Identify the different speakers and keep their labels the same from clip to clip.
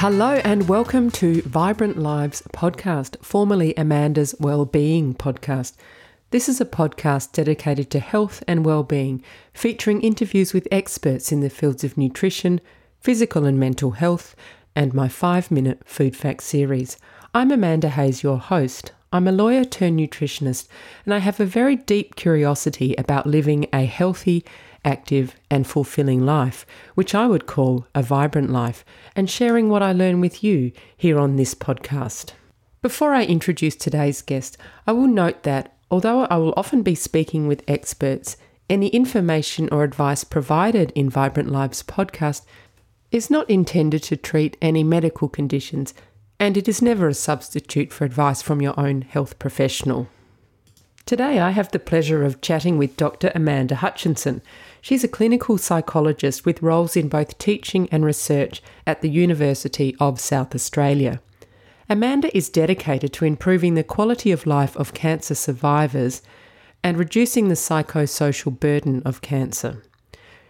Speaker 1: Hello and welcome to Vibrant Lives podcast, formerly Amanda's Wellbeing podcast. This is a podcast dedicated to health and well-being, featuring interviews with experts in the fields of nutrition, physical and mental health, and my 5-minute food fact series. I'm Amanda Hayes, your host. I'm a lawyer turned nutritionist, and I have a very deep curiosity about living a healthy active, and fulfilling life, which I would call a vibrant life, and sharing what I learn with you here on this podcast. Before I introduce today's guest, I will note that although I will often be speaking with experts, any information or advice provided in Vibrant Lives podcast is not intended to treat any medical conditions, and it is never a substitute for advice from your own health professional. Today, I have the pleasure of chatting with Dr. Amanda Hutchinson. She's a clinical psychologist with roles in both teaching and research at the University of South Australia. Amanda is dedicated to improving the quality of life of cancer survivors and reducing the psychosocial burden of cancer.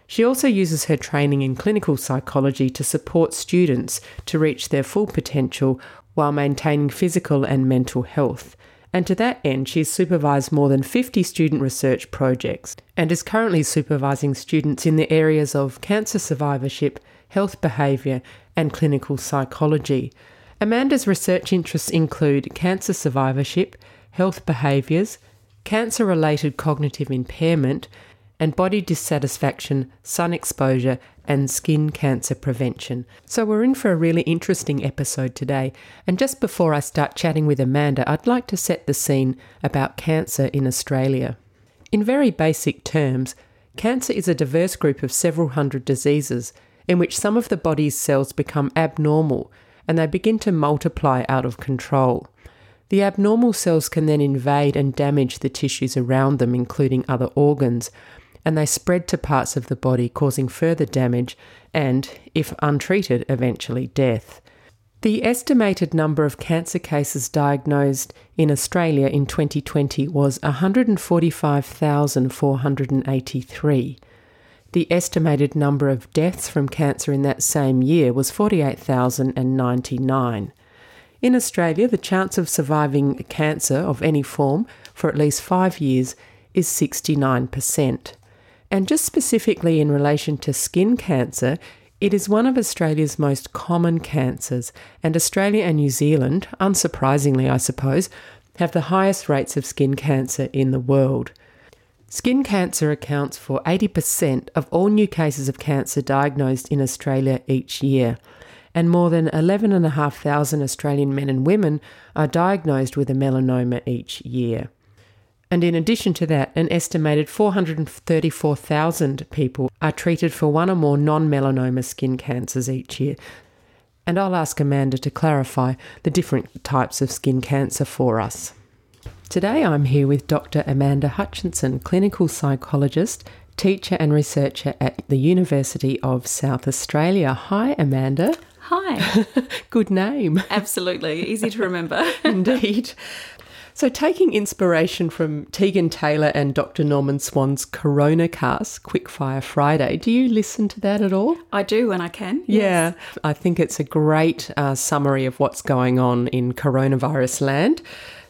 Speaker 1: She also uses her training in clinical psychology to support students to reach their full potential while maintaining physical and mental health and to that end, she's supervised more than 50 student research projects and is currently supervising students in the areas of cancer survivorship, health behaviour, and clinical psychology. Amanda's research interests include cancer survivorship, health behaviours, cancer related cognitive impairment, and body dissatisfaction, sun exposure, and skin cancer prevention. So, we're in for a really interesting episode today. And just before I start chatting with Amanda, I'd like to set the scene about cancer in Australia. In very basic terms, cancer is a diverse group of several hundred diseases in which some of the body's cells become abnormal and they begin to multiply out of control. The abnormal cells can then invade and damage the tissues around them, including other organs, and they spread to parts of the body, causing further damage and, if untreated, eventually death. The estimated number of cancer cases diagnosed in Australia in 2020 was 145,483. The estimated number of deaths from cancer in that same year was 48,099. In Australia, the chance of surviving cancer of any form for at least five years is 69%. And just specifically in relation to skin cancer, it is one of Australia's most common cancers, and Australia and New Zealand, unsurprisingly, I suppose, have the highest rates of skin cancer in the world. Skin cancer accounts for 80% of all new cases of cancer diagnosed in Australia each year, and more than 11,500 Australian men and women are diagnosed with a melanoma each year. And in addition to that, an estimated 434,000 people are treated for one or more non melanoma skin cancers each year. And I'll ask Amanda to clarify the different types of skin cancer for us. Today I'm here with Dr. Amanda Hutchinson, clinical psychologist, teacher, and researcher at the University of South Australia. Hi, Amanda.
Speaker 2: Hi.
Speaker 1: Good name.
Speaker 2: Absolutely. Easy to remember.
Speaker 1: Indeed. So, taking inspiration from Tegan Taylor and Dr. Norman Swan's Coronacast, Quickfire Friday, do you listen to that at all?
Speaker 2: I do when I can.
Speaker 1: Yeah, I think it's a great uh, summary of what's going on in coronavirus land.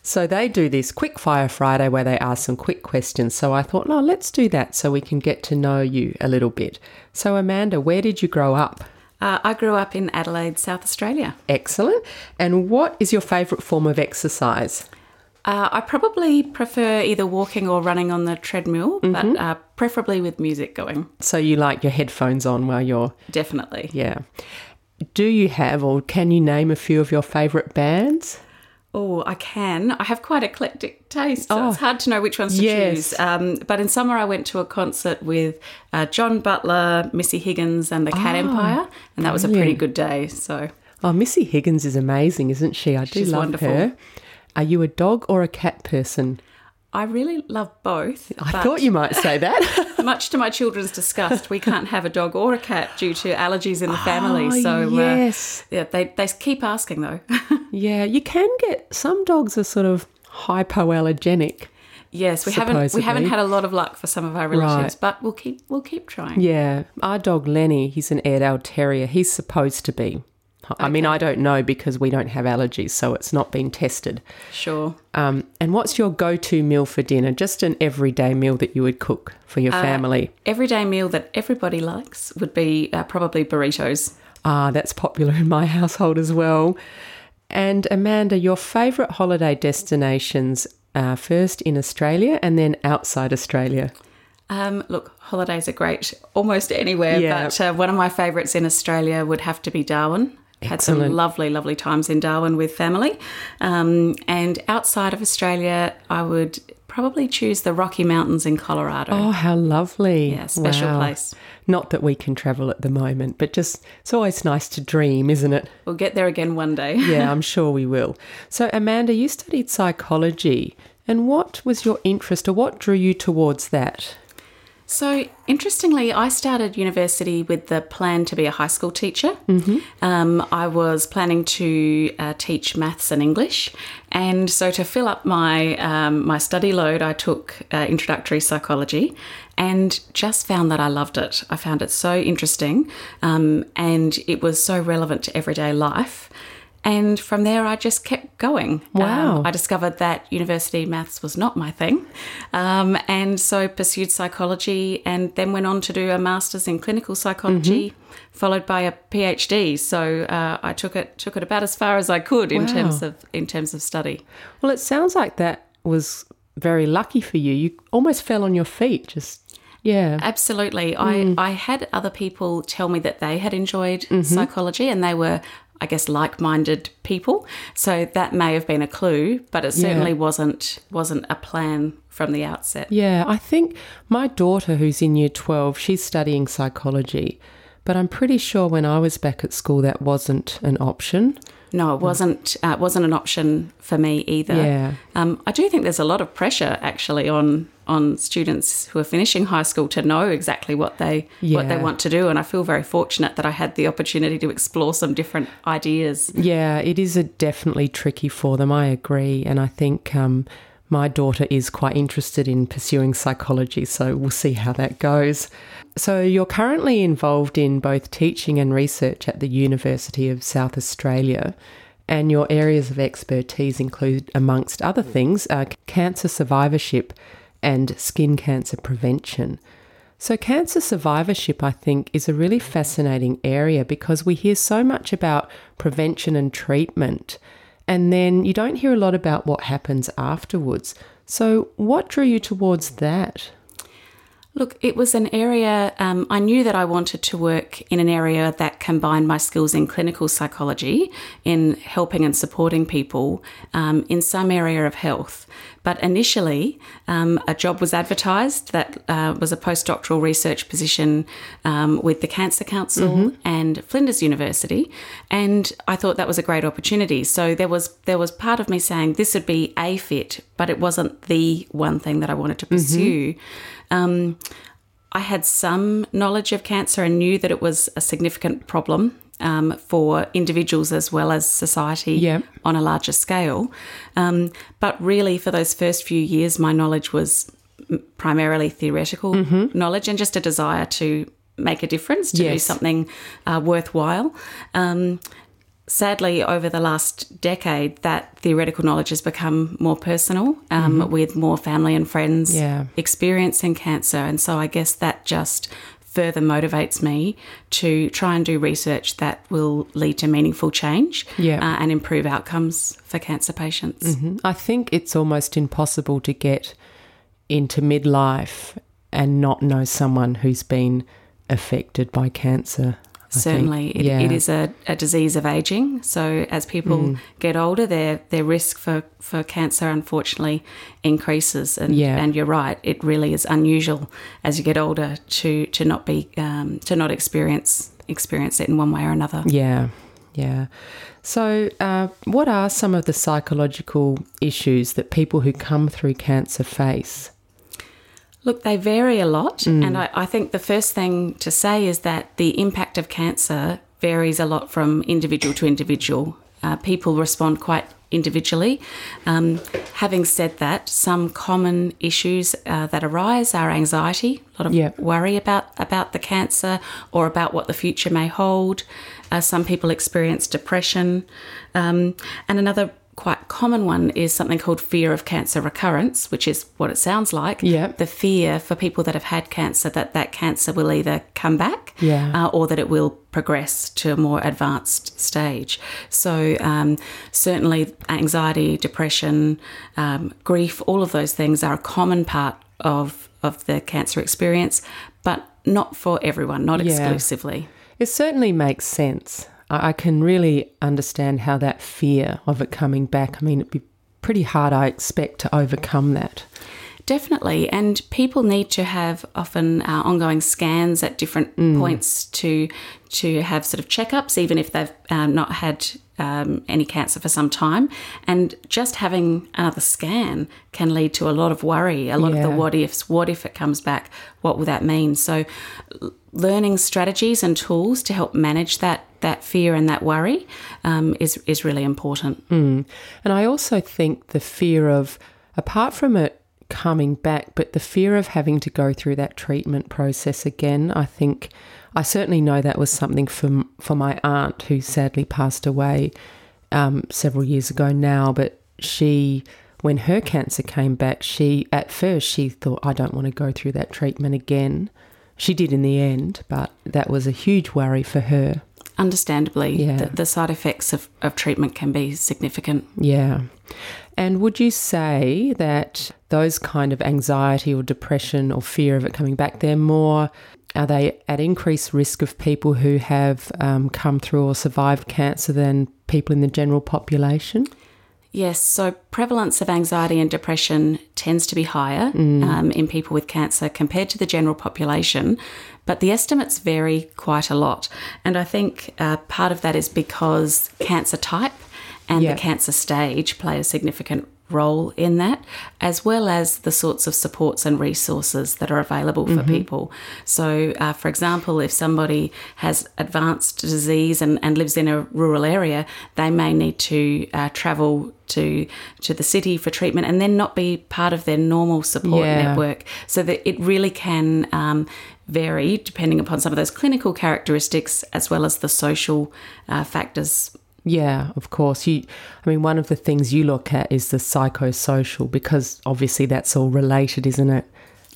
Speaker 1: So they do this Quickfire Friday where they ask some quick questions. So I thought, no, let's do that so we can get to know you a little bit. So, Amanda, where did you grow up?
Speaker 2: Uh, I grew up in Adelaide, South Australia.
Speaker 1: Excellent. And what is your favourite form of exercise?
Speaker 2: Uh, I probably prefer either walking or running on the treadmill, mm-hmm. but uh, preferably with music going.
Speaker 1: So you like your headphones on while you're.
Speaker 2: Definitely.
Speaker 1: Yeah. Do you have or can you name a few of your favourite bands?
Speaker 2: Oh, I can. I have quite eclectic taste, so oh, it's hard to know which ones to yes. choose. Um, but in summer, I went to a concert with uh, John Butler, Missy Higgins, and the Cat oh, Empire, and that was a pretty good day. So,
Speaker 1: oh, Missy Higgins is amazing, isn't she? I do
Speaker 2: She's
Speaker 1: love
Speaker 2: wonderful.
Speaker 1: her. Are you a dog or a cat person?
Speaker 2: I really love both.
Speaker 1: I thought you might say that.
Speaker 2: much to my children's disgust, we can't have a dog or a cat due to allergies in the family.
Speaker 1: Oh,
Speaker 2: so
Speaker 1: uh, yes,
Speaker 2: uh, yeah, they they keep asking though.
Speaker 1: yeah, you can get some dogs are sort of hypoallergenic.
Speaker 2: Yes, we supposedly. haven't we haven't had a lot of luck for some of our relatives, right. but we'll keep we'll keep trying.
Speaker 1: Yeah, our dog Lenny, he's an Airedale Terrier. He's supposed to be I mean, I don't know because we don't have allergies, so it's not been tested.
Speaker 2: Sure.
Speaker 1: Um, and what's your go to meal for dinner? Just an everyday meal that you would cook for your
Speaker 2: Uh,
Speaker 1: family?
Speaker 2: Everyday meal that everybody likes would be uh, probably burritos.
Speaker 1: Ah, that's popular in my household as well. And Amanda, your favourite holiday destinations uh, first in Australia and then outside Australia?
Speaker 2: Um, look, holidays are great almost anywhere,
Speaker 1: Yeah.
Speaker 2: but uh, one of my favourites in Australia would have to be Darwin. Had some lovely, lovely times in Darwin with family. Um, and outside of Australia, I would probably choose the Rocky Mountains in Colorado.
Speaker 1: Oh, how lovely.
Speaker 2: Yeah, special place.
Speaker 1: Not that we can travel at the moment, but just it's always nice to dream, isn't it?
Speaker 2: We'll get there again one day.
Speaker 1: Yeah, I'm sure we will. So, Amanda, you studied psychology. And what was your interest or what drew you towards that?
Speaker 2: So, interestingly, I started university with the plan to be a high school teacher. Mm-hmm. Um, I was planning to uh, teach maths and English, and so to fill up my um, my study load, I took uh, introductory psychology, and just found that I loved it. I found it so interesting, um, and it was so relevant to everyday life. And from there, I just kept going.
Speaker 1: Wow.
Speaker 2: Um, I discovered that university maths was not my thing. Um, and so pursued psychology and then went on to do a master's in clinical psychology, followed by a PhD. So uh, I took it took it about as far as I could in
Speaker 1: Wow.
Speaker 2: terms of in terms of study.
Speaker 1: Well, it sounds like that was very lucky for you. You almost fell on your feet, just, yeah.
Speaker 2: Absolutely. I, I had other people tell me that they had enjoyed psychology and they were, I guess, like minded people. So that may have been a clue, but it certainly wasn't wasn't a plan from the outset.
Speaker 1: Yeah, I think my daughter, who's in year 12, she's studying psychology. But I'm pretty sure when I was back at school, that wasn't an option.
Speaker 2: No, it wasn't. Uh, wasn't an option for me either.
Speaker 1: Yeah.
Speaker 2: Um, I do think there's a lot of pressure actually on on students who are finishing high school to know exactly what they what they want to do, and I feel very fortunate that I had the opportunity to explore some different ideas.
Speaker 1: Yeah, it is a definitely tricky for them. I agree, and I think um, my daughter is quite interested in pursuing psychology, so we'll see how that goes. So you're currently involved in both teaching and research at the University of South Australia. And your areas of expertise include, amongst other things, uh, cancer survivorship and skin cancer prevention. So, cancer survivorship, I think, is a really fascinating area because we hear so much about prevention and treatment, and then you don't hear a lot about what happens afterwards. So, what drew you towards that?
Speaker 2: Look, it was an area um, I knew that I wanted to work in an area that combined my skills in clinical psychology, in helping and supporting people um, in some area of health. But initially, um, a job was advertised that uh, was a postdoctoral research position um, with the Cancer Council and Flinders University, and I thought that was a great opportunity. So there was there was part of me saying this would be a fit, but it wasn't the one thing that I wanted to pursue. Um, I had some knowledge of cancer and knew that it was a significant problem um, for individuals as well as society
Speaker 1: Yeah.
Speaker 2: on a larger scale. Um, but really, for those first few years, my knowledge was primarily theoretical knowledge and just a desire to make a difference, to do something uh, worthwhile. Um, sadly, over the last decade, that theoretical knowledge has become more personal um, with more family and friends
Speaker 1: Yeah.
Speaker 2: experiencing cancer. And so I guess that just further motivates me to try and do research that will lead to meaningful change
Speaker 1: Yeah.
Speaker 2: uh, and improve outcomes for cancer patients.
Speaker 1: I think it's almost impossible to get into midlife and not know someone who's been affected by cancer. I think.
Speaker 2: Certainly, it, it is a, a disease of aging. So as people get older, their their risk for, for cancer unfortunately increases. And
Speaker 1: Yeah.
Speaker 2: and you're right, it really is unusual as you get older to to not be um, to not experience experience it in one way or another.
Speaker 1: Yeah, yeah. So, uh, what are some of the psychological issues that people who come through cancer face?
Speaker 2: Look, they vary a lot. And I, I think the first thing to say is that the impact of cancer varies a lot from individual to individual. Uh, people respond quite individually. Um, having said that, some common issues uh, that arise are anxiety, a lot of yep. worry about about the cancer or about what the future may hold. Uh, some people experience depression, um, and another quite common one is something called fear of cancer recurrence, which is what it sounds like.
Speaker 1: Yeah.
Speaker 2: The fear for people that have had cancer that that cancer will either come back
Speaker 1: yeah.
Speaker 2: uh, or that it will progress to a more advanced stage. So, um, certainly, anxiety, depression, um, grief, all of those things are a common part of, of the cancer experience, but not for everyone, not yeah. exclusively.
Speaker 1: It certainly makes sense. I can really understand how that fear of it coming back, I mean, it'd be pretty hard, I expect, to overcome that.
Speaker 2: Definitely, and people need to have often uh, ongoing scans at different mm. points to to have sort of checkups, even if they've uh, not had um, any cancer for some time. And just having another scan can lead to a lot of worry, a lot yeah. of the what ifs. What if it comes back? What will that mean? So, learning strategies and tools to help manage that that fear and that worry um, is is really important.
Speaker 1: Mm. And I also think the fear of, apart from it coming back, but the fear of having to go through that treatment process again, I think I certainly know that was something for for my aunt who sadly passed away um, several years ago now. But she, when her cancer came back, she at first she thought, I don't want to go through that treatment again. She did in the end, but that was a huge worry for her.
Speaker 2: Understandably, yeah. the, the side effects of, of treatment can be significant.
Speaker 1: Yeah. And would you say that those kind of anxiety or depression or fear of it coming back, they're more are they at increased risk of people who have um, come through or survived cancer than people in the general population?
Speaker 2: Yes, so prevalence of anxiety and depression tends to be higher mm. um, in people with cancer compared to the general population, but the estimates vary quite a lot. And I think uh, part of that is because cancer type and the cancer stage play a significant role in that, as well as the sorts of supports and resources that are available for mm-hmm. people. So, uh, for example, if somebody has advanced disease and, and lives in a rural area, they may need to uh, travel to to the city for treatment and then not be part of their normal support yeah. network. So that it really can um, vary depending upon some of those clinical characteristics as well as the social uh, factors
Speaker 1: yeah, of course. You, I mean, one of the things you look at is the psychosocial because obviously that's all related, isn't it?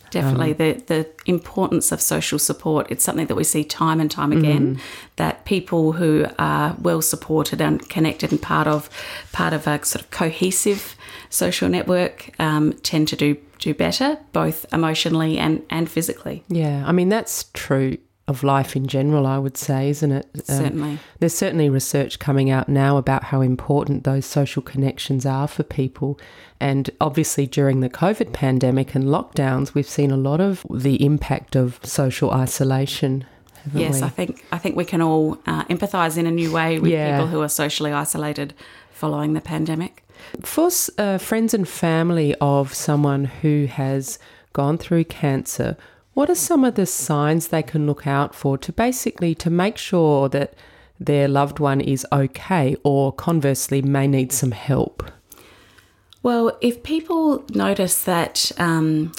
Speaker 2: Definitely, um, the the importance of social support. It's something that we see time and time again. Mm. That people who are well supported and connected and part of part of a sort of cohesive social network um, tend to do do better, both emotionally and and physically.
Speaker 1: Yeah, I mean that's true of life in general, I would say, isn't it?
Speaker 2: Um, certainly. Um,
Speaker 1: there's certainly research coming out now about how important those social connections are for people. And obviously, during the COVID pandemic and lockdowns, we've seen a lot of the impact of social isolation.
Speaker 2: Yes, we? I think I think we can all uh, empathise in a new way with yeah. people who are socially isolated following the pandemic.
Speaker 1: For uh, friends and family of someone who has gone through cancer, what are some of the signs they can look out for to basically to make sure that their loved one is okay or conversely may need some help?
Speaker 2: Well, if people notice that um,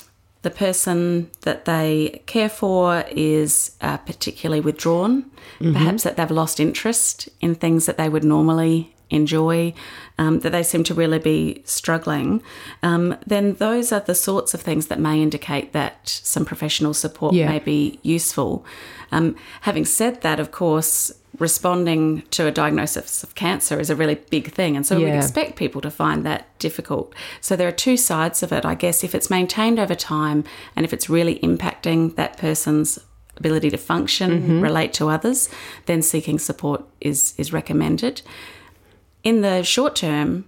Speaker 2: the person that they care for is uh, particularly withdrawn, mm-hmm. perhaps that they've lost interest in things that they would normally enjoy, um, that they seem to really be struggling, um, then those are the sorts of things that may indicate that some professional support yeah. may be useful. Um, having said that, of course, responding to a diagnosis of cancer is a really big thing. And so yeah. we expect people to find that difficult. So there are two sides of it, I guess. If it's maintained over time and if it's really impacting that person's ability to function, mm-hmm. relate to others, then seeking support is, is recommended in the short term,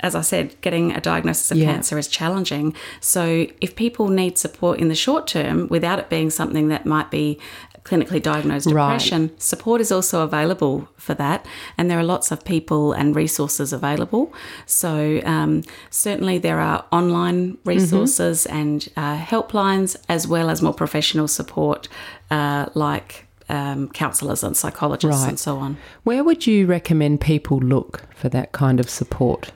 Speaker 2: as I said, getting a diagnosis of yeah. cancer is challenging. So, if people need support in the short term without it being something that might be clinically diagnosed depression, right. support is also available for that. And there are lots of people and resources available. So, um, certainly, there are online resources mm-hmm. and uh, helplines, as well as more professional support uh, like um, counsellors and psychologists
Speaker 1: Right.
Speaker 2: and so on.
Speaker 1: Where would you recommend people look for that kind of support?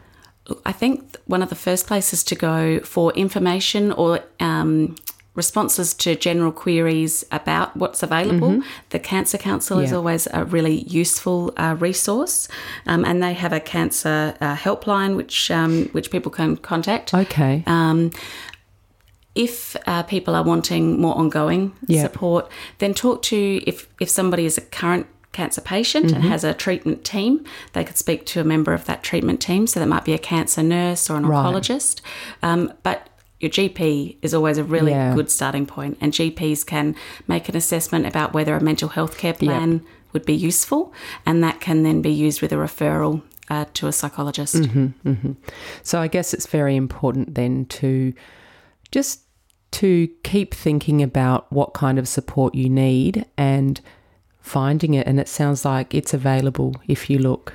Speaker 2: I think one of the first places to go for information or um, responses to general queries about what's available, the Cancer Council is
Speaker 1: Mm-hmm.
Speaker 2: Always a really useful uh, resource, um, and they have a cancer uh, helpline which um, which people can contact.
Speaker 1: Okay.
Speaker 2: Um, if uh, people are wanting more ongoing
Speaker 1: Yeah.
Speaker 2: support, then talk to if if somebody is a current cancer patient
Speaker 1: Mm-hmm.
Speaker 2: and has a treatment team, they could speak to a member of that treatment team. So that might be a cancer nurse or an
Speaker 1: Right.
Speaker 2: oncologist. Um, but your GP is always a really
Speaker 1: Yeah.
Speaker 2: good starting point, and GPs can make an assessment about whether a mental health care plan would be useful, and that can then be used with a referral uh, to a psychologist.
Speaker 1: Mm-hmm. So I guess it's very important then to just to keep thinking about what kind of support you need and finding it and it sounds like it's available if you look.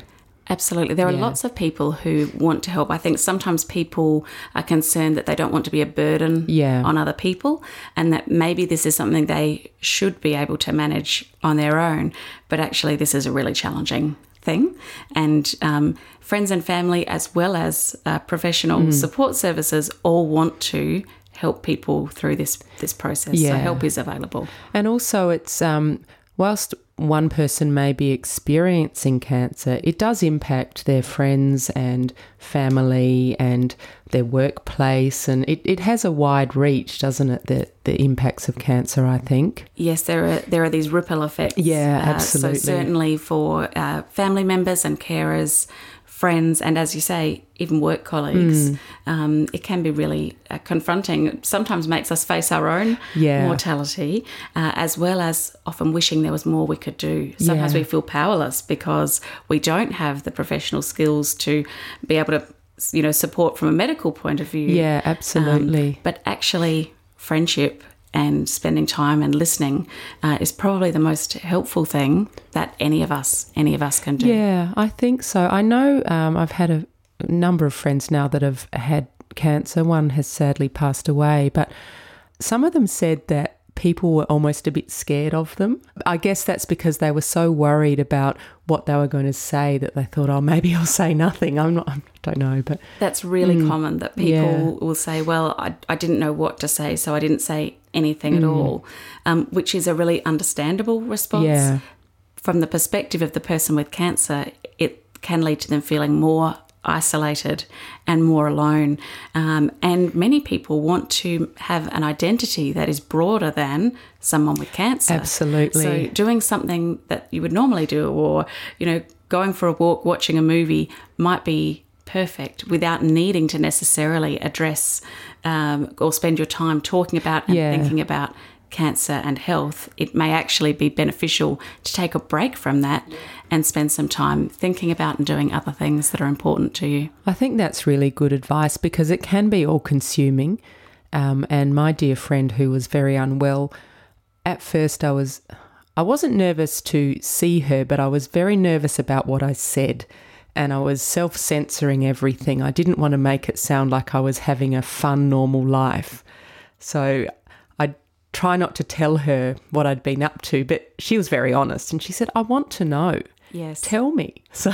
Speaker 2: Absolutely. There are
Speaker 1: Yeah.
Speaker 2: lots of people who want to help. I think sometimes people are concerned that they don't want to be a burden
Speaker 1: Yeah.
Speaker 2: on other people and that maybe this is something they should be able to manage on their own. But actually, this is a really challenging thing. And um, friends and family, as well as uh, professional
Speaker 1: Mm.
Speaker 2: support services, all want to help people through this this process. So
Speaker 1: Yeah.
Speaker 2: help is available.
Speaker 1: And also, it's um, whilst one person may be experiencing cancer, it does impact their friends and family and their workplace, and it, it has a wide reach, doesn't it? The the impacts of cancer, I think.
Speaker 2: Yes, there are there are these ripple effects.
Speaker 1: Yeah,
Speaker 2: Uh,
Speaker 1: absolutely.
Speaker 2: so certainly for uh, family members and carers, friends, and as you say, even work colleagues,
Speaker 1: Mm.
Speaker 2: um, it can be really uh, confronting. It sometimes makes us face our own
Speaker 1: Yeah.
Speaker 2: mortality, uh, as well as often wishing there was more we could do. Sometimes
Speaker 1: Yeah.
Speaker 2: we feel powerless because we don't have the professional skills to be able to, you know, support from a medical point of view.
Speaker 1: Yeah,
Speaker 2: Um,
Speaker 1: absolutely.
Speaker 2: but actually, friendship and spending time and listening uh, is probably the most helpful thing that any of us, any of us can do.
Speaker 1: Yeah, I think so. I know um, I've had a number of friends now that have had cancer. One has sadly passed away, but some of them said that people were almost a bit scared of them. I guess that's because they were so worried about what they were going to say that they thought, oh, maybe I'll say nothing. I'm not, I don't know, but
Speaker 2: That's really common that people
Speaker 1: Mm. Yeah.
Speaker 2: will say, Well, I, I didn't know what to say, so I didn't say anything
Speaker 1: Mm.
Speaker 2: at all, um, which is a really understandable response.
Speaker 1: Yeah.
Speaker 2: From the perspective of the person with cancer, it can lead to them feeling more isolated and more alone. Um, and many people want to have an identity that is broader than someone with cancer.
Speaker 1: Absolutely.
Speaker 2: So doing something that you would normally do, or you know, going for a walk, watching a movie, might be perfect without needing to necessarily address um, or spend your time talking about and
Speaker 1: Yeah.
Speaker 2: thinking about cancer and health. It may actually be beneficial to take a break from that and spend some time thinking about and doing other things that are important to you.
Speaker 1: I think that's really good advice because it can be all consuming. Um, and my dear friend who was very unwell, at first I was I wasn't nervous to see her, but I was very nervous about what I said. And I was self censoring everything. I didn't want to make it sound like I was having a fun, normal life. So I try not to tell her what I'd been up to, but she was very honest and she said, I want to know
Speaker 2: Yes.
Speaker 1: tell me. So,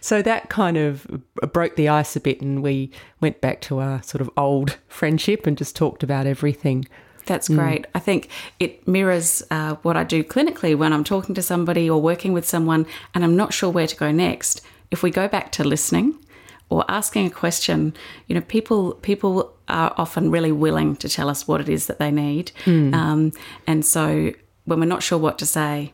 Speaker 1: so that kind of broke the ice a bit, and we went back to our sort of old friendship and just talked about everything.
Speaker 2: That's great. I think it mirrors uh, what I do clinically when I'm talking to somebody or working with someone and I'm not sure where to go next. If we go back to listening or asking a question, you know, people people are often really willing to tell us what it is that they need, um, and so when we're not sure what to say,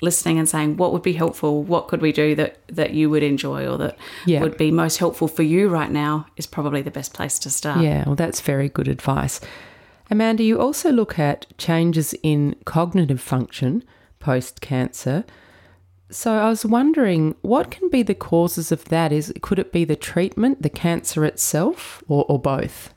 Speaker 2: listening and saying what would be helpful, what could we do that that you would enjoy or that
Speaker 1: Yeah.
Speaker 2: would be most helpful for you right now is probably the best place to start.
Speaker 1: Yeah, well, that's very good advice. Amanda, you also look at changes in cognitive function post cancer. So I was wondering, what can be the causes of that? Is could it be the treatment, the cancer itself, or, or both?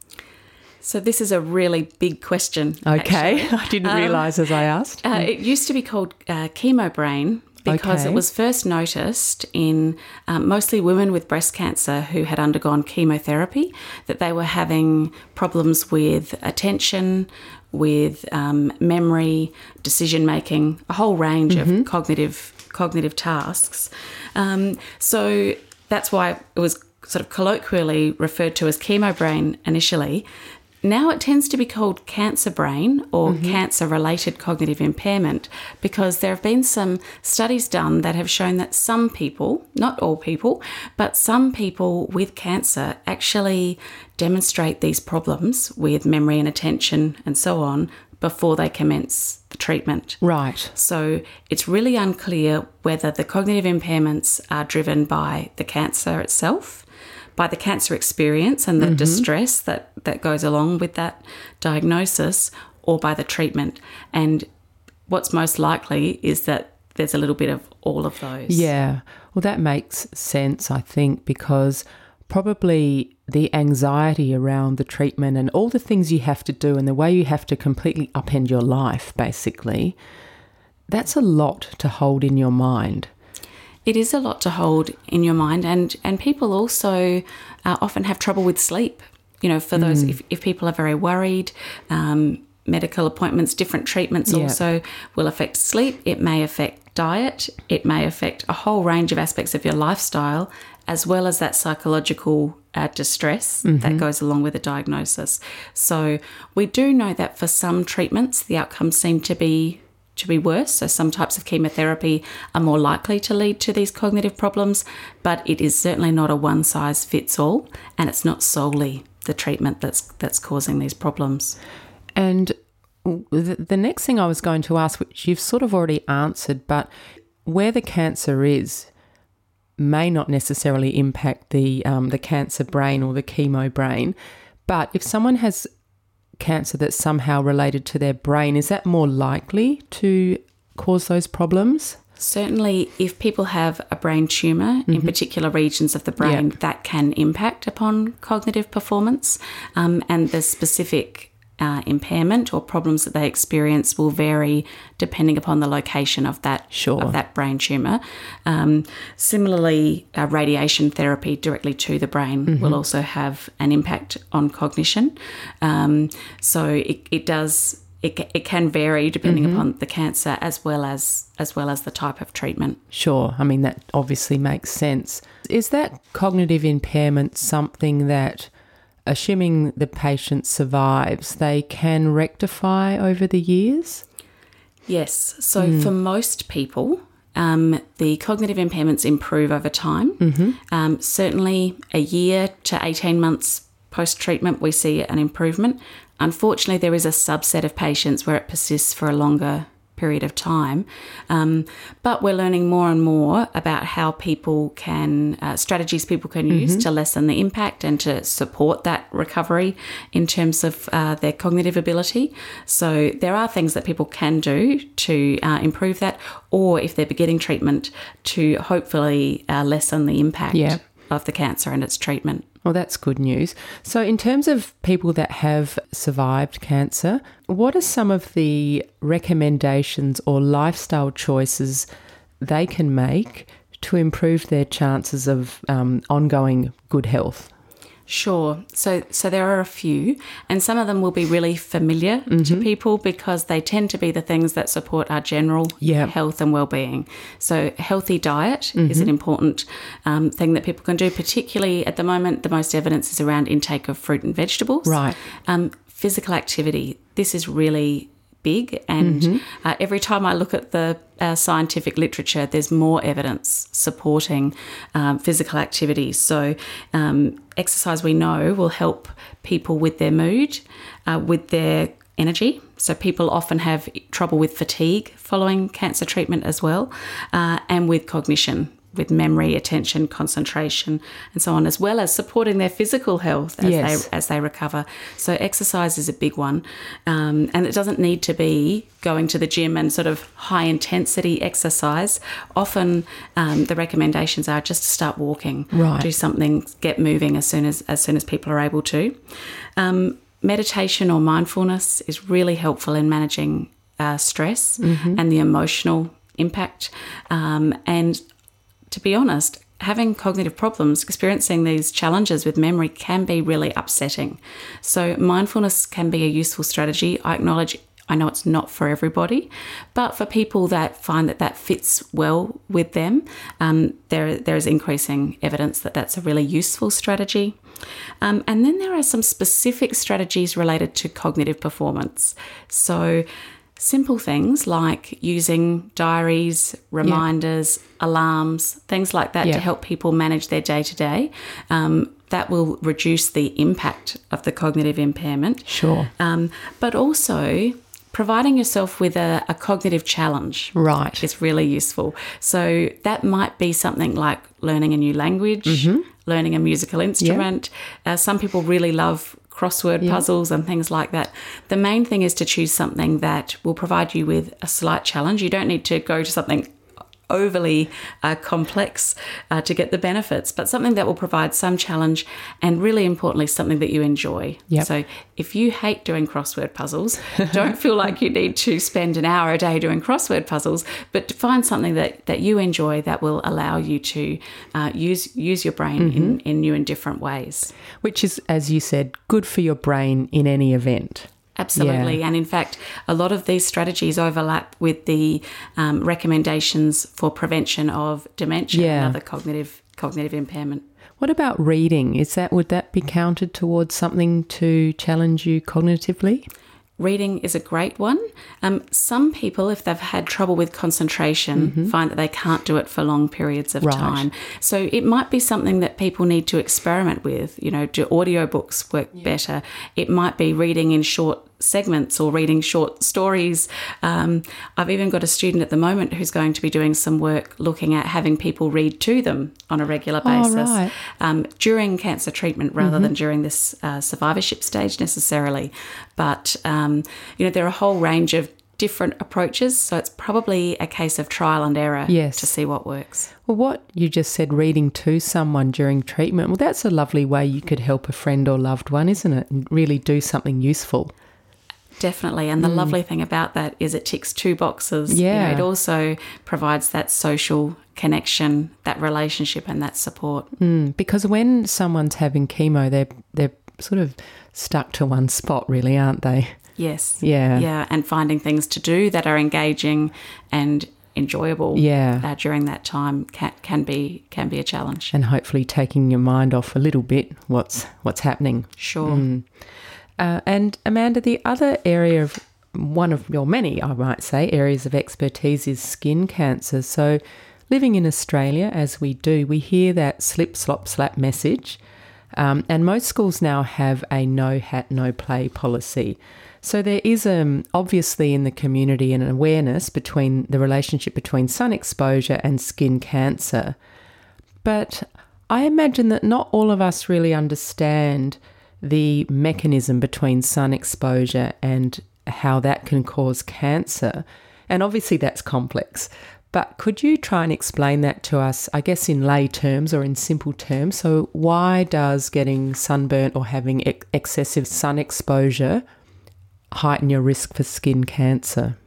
Speaker 2: So this is a really big question.
Speaker 1: Okay,
Speaker 2: actually.
Speaker 1: I didn't realise as I asked.
Speaker 2: Uh, it used to be called uh, chemo brain, because
Speaker 1: Okay.
Speaker 2: it was first noticed in um, mostly women with breast cancer who had undergone chemotherapy that they were having problems with attention, with um, memory, decision making, a whole range of cognitive cognitive tasks. Um, so that's why it was sort of colloquially referred to as chemo brain initially. Now it tends to be called cancer brain or cancer related cognitive impairment because there have been some studies done that have shown that some people, not all people, but some people with cancer actually demonstrate these problems with memory and attention and so on before they commence the treatment.
Speaker 1: Right.
Speaker 2: So it's really unclear whether the cognitive impairments are driven by the cancer itself, by the cancer experience and the mm-hmm. distress that, that goes along with that diagnosis, or by the treatment. And what's most likely is that there's a little bit of all of those.
Speaker 1: Yeah. Well, that makes sense, I think, because probably the anxiety around the treatment and all the things you have to do and the way you have to completely upend your life, basically, that's a lot to hold in your mind.
Speaker 2: It is a lot to hold in your mind, and and people also uh, often have trouble with sleep. You know, for those if, if people are very worried, um, medical appointments, different treatments
Speaker 1: Yeah.
Speaker 2: also will affect sleep. It may affect diet. It may affect a whole range of aspects of your lifestyle, as well as that psychological uh, distress that goes along with a diagnosis. So we do know that for some treatments, the outcomes seem to be to be worse. So some types of chemotherapy are more likely to lead to these cognitive problems, but it is certainly not a one size fits all, and it's not solely the treatment that's that's causing these problems.
Speaker 1: And the next thing I was going to ask, which you've sort of already answered, but where the cancer is may not necessarily impact the um, the cancer brain or the chemo brain. But if someone has cancer that's somehow related to their brain, is that more likely to cause those problems?
Speaker 2: Certainly, if people have a brain tumor in particular regions of the brain,
Speaker 1: Yeah.
Speaker 2: that can impact upon cognitive performance, um, and the specific uh, impairment or problems that they experience will vary depending upon the location of that
Speaker 1: Sure.
Speaker 2: of that brain tumor. Um, similarly, uh, radiation therapy directly to the brain will also have an impact on cognition. Um, so it, it does. It, it can vary depending upon the cancer as well as as well as the type of treatment.
Speaker 1: Sure. I mean, that obviously makes sense. Is that cognitive impairment something that, assuming the patient survives, they can rectify over the years?
Speaker 2: Yes. So for most people, um, the cognitive impairments improve over time. Um, certainly, a year to 18 months post treatment, we see an improvement. Unfortunately, there is a subset of patients where it persists for a longer period of time. Um, but we're learning more and more about how people can, uh, strategies people can use to lessen the impact and to support that recovery in terms of uh, their cognitive ability. So there are things that people can do to uh, improve that, or if they're beginning treatment, to hopefully uh, lessen the impact
Speaker 1: Yeah.
Speaker 2: Of the cancer and its treatment.
Speaker 1: Well, that's good news. So, in terms of people that have survived cancer, what are some of the recommendations or lifestyle choices they can make to improve their chances of um, ongoing good health?
Speaker 2: Sure. So so there are a few, and some of them will be really familiar to people because they tend to be the things that support our general
Speaker 1: Yeah.
Speaker 2: health and well-being. So healthy diet is an important um, thing that people can do. Particularly at the moment, the most evidence is around intake of fruit and vegetables.
Speaker 1: Right.
Speaker 2: Um, physical activity. This is really big, and uh, every time I look at the uh, scientific literature, there's more evidence supporting um, physical activity. So, um, exercise we know will help people with their mood, uh, with their energy. So, people often have trouble with fatigue following cancer treatment as well, uh, and with cognition. With memory, attention, concentration, and so on, as well as supporting their physical health as
Speaker 1: Yes.
Speaker 2: they as they recover. So exercise is a big one, um, and it doesn't need to be going to the gym and sort of high intensity exercise. Often, um, the recommendations are just to start walking,
Speaker 1: Right.
Speaker 2: do something, get moving as soon as as soon as people are able to. Um, meditation or mindfulness is really helpful in managing uh, stress and the emotional impact. Um, and to be honest, having cognitive problems, experiencing these challenges with memory can be really upsetting. So, mindfulness can be a useful strategy. I acknowledge I know it's not for everybody, but for people that find that that fits well with them, um, there there is increasing evidence that that's a really useful strategy. Um, and then there are some specific strategies related to cognitive performance. So simple things like using diaries, reminders, yeah. alarms, things like that yeah. to help people manage their day to day. That will reduce the impact of the cognitive impairment.
Speaker 1: Sure. Um,
Speaker 2: but also, providing yourself with a, a, cognitive challenge
Speaker 1: right
Speaker 2: is really useful so that might be something like learning a new language mm-hmm. learning a musical instrument uh, some people really love crossword puzzles and things like that the main thing is to choose something that will provide you with a slight challenge. You don't need to go to something overly uh, complex uh, to get the benefits, but something that will provide some challenge and really importantly, something that you enjoy.
Speaker 1: Yep.
Speaker 2: So if you hate doing crossword puzzles, don't feel like you need to spend an hour a day doing crossword puzzles, but find something that, that you enjoy that will allow you to uh, use, use your brain mm-hmm. in, in new and different ways.
Speaker 1: Which is, as you said, good for your brain in any event.
Speaker 2: Absolutely. Yeah. And in fact, a lot of these strategies overlap with the um, recommendations for prevention of dementia yeah. and other cognitive cognitive impairment.
Speaker 1: What about reading? Is that would that be counted towards something to challenge you cognitively?
Speaker 2: Reading is a great one. Um, some people, if they've had trouble with concentration, mm-hmm. find that they can't do it for long periods of right. time. So it might be something that people need to experiment with. You know, do audiobooks work yeah. better? It might be reading in short segments or reading short stories. Um, I've even got a student at the moment who's going to be doing some work looking at having people read to them on a regular oh, basis
Speaker 1: oh, right.
Speaker 2: um, during cancer treatment rather mm-hmm. than during this uh, survivorship stage necessarily. But, um, you know, there are a whole range of different approaches. So it's probably a case of trial and error
Speaker 1: yes.
Speaker 2: to see what works.
Speaker 1: Well, what you just said, reading to someone during treatment, well, that's a lovely way you could help a friend or loved one, isn't it? And really do something useful.
Speaker 2: Definitely. And the mm. lovely thing about that is it ticks two boxes.
Speaker 1: Yeah.
Speaker 2: You know, it also provides that social connection, that relationship, and that support.
Speaker 1: Mm. Because when someone's having chemo, they're, they're sort of stuck to one spot, really, aren't they?
Speaker 2: Yes.
Speaker 1: Yeah.
Speaker 2: Yeah. And finding things to do that are engaging and enjoyable
Speaker 1: yeah.
Speaker 2: Uh, during that time can, can be can be a challenge
Speaker 1: and hopefully taking your mind off a little bit what's what's happening
Speaker 2: sure mm.
Speaker 1: Uh, and Amanda, the other area of one of your many, I might say, areas of expertise is skin cancer. So, living in Australia as we do, we hear that slip, slop, slap message. Um, and most schools now have a no hat, no play policy. So there is um, obviously in the community an awareness between the relationship between sun exposure and skin cancer. But I imagine that not all of us really understand the mechanism between sun exposure and how that can cause cancer. And obviously, that's complex. But could you try and explain that to us, I guess, in lay terms or in simple terms? So, why does getting sunburnt or having ex- excessive sun exposure heighten your risk for skin cancer?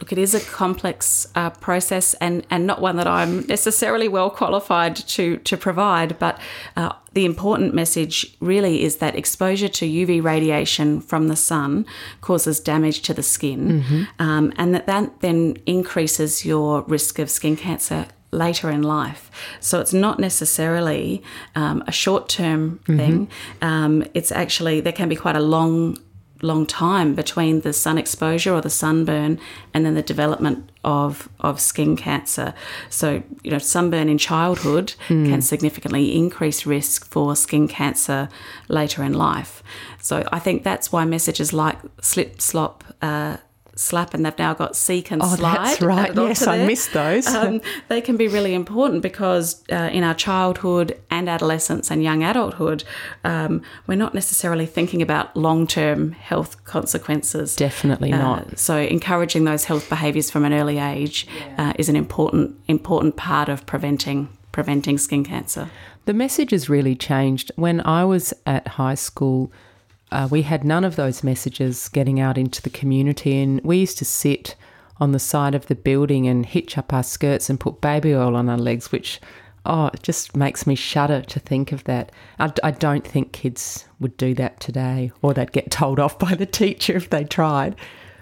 Speaker 2: Look, it is a complex uh, process and, and not one that I'm necessarily well qualified to, to provide, but uh, the important message really is that exposure to UV radiation from the sun causes damage to the skin, mm-hmm. um, and that that then increases your risk of skin cancer later in life. So it's not necessarily um, a short term mm-hmm. thing. Um, it's actually, there can be quite a long long time between the sun exposure or the sunburn and then the development of of skin cancer. So, you know, sunburn in childhood mm. can significantly increase risk for skin cancer later in life. So, I think that's why messages like slip, slop, uh, slap and they've now got seek and
Speaker 1: oh,
Speaker 2: slide.
Speaker 1: That's right. Yes, I missed those. um,
Speaker 2: they can be really important because uh, in our childhood and adolescence and young adulthood, um, we're not necessarily thinking about long term health consequences.
Speaker 1: Definitely uh, not.
Speaker 2: So encouraging those health behaviours from an early age yeah. uh, is an important important part of preventing preventing skin cancer.
Speaker 1: The message has really changed. When I was at high school, uh, we had none of those messages getting out into the community, and we used to sit on the side of the building and hitch up our skirts and put baby oil on our legs, which, oh, it just makes me shudder to think of that. I, I don't think kids would do that today or they'd get told off by the teacher if they tried.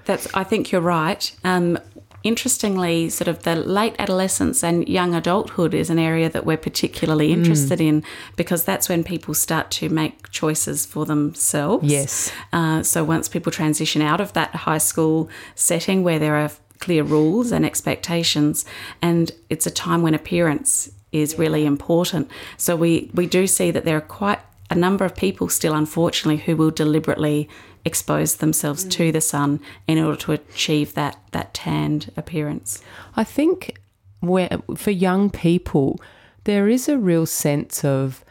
Speaker 2: That's, I think you're right. Um, interestingly, sort of the late adolescence and young adulthood is an area that we're particularly interested mm. in because that's when people start to make choices for themselves.
Speaker 1: Yes.
Speaker 2: Uh, so once people transition out of that high school setting where there are clear rules and expectations, and it's a time when appearance is really important. So we, we do see that there are quite a number of people still, unfortunately, who will deliberately expose themselves mm. to the sun in order to achieve that that tanned appearance.
Speaker 1: I think where for young people there is a real sense of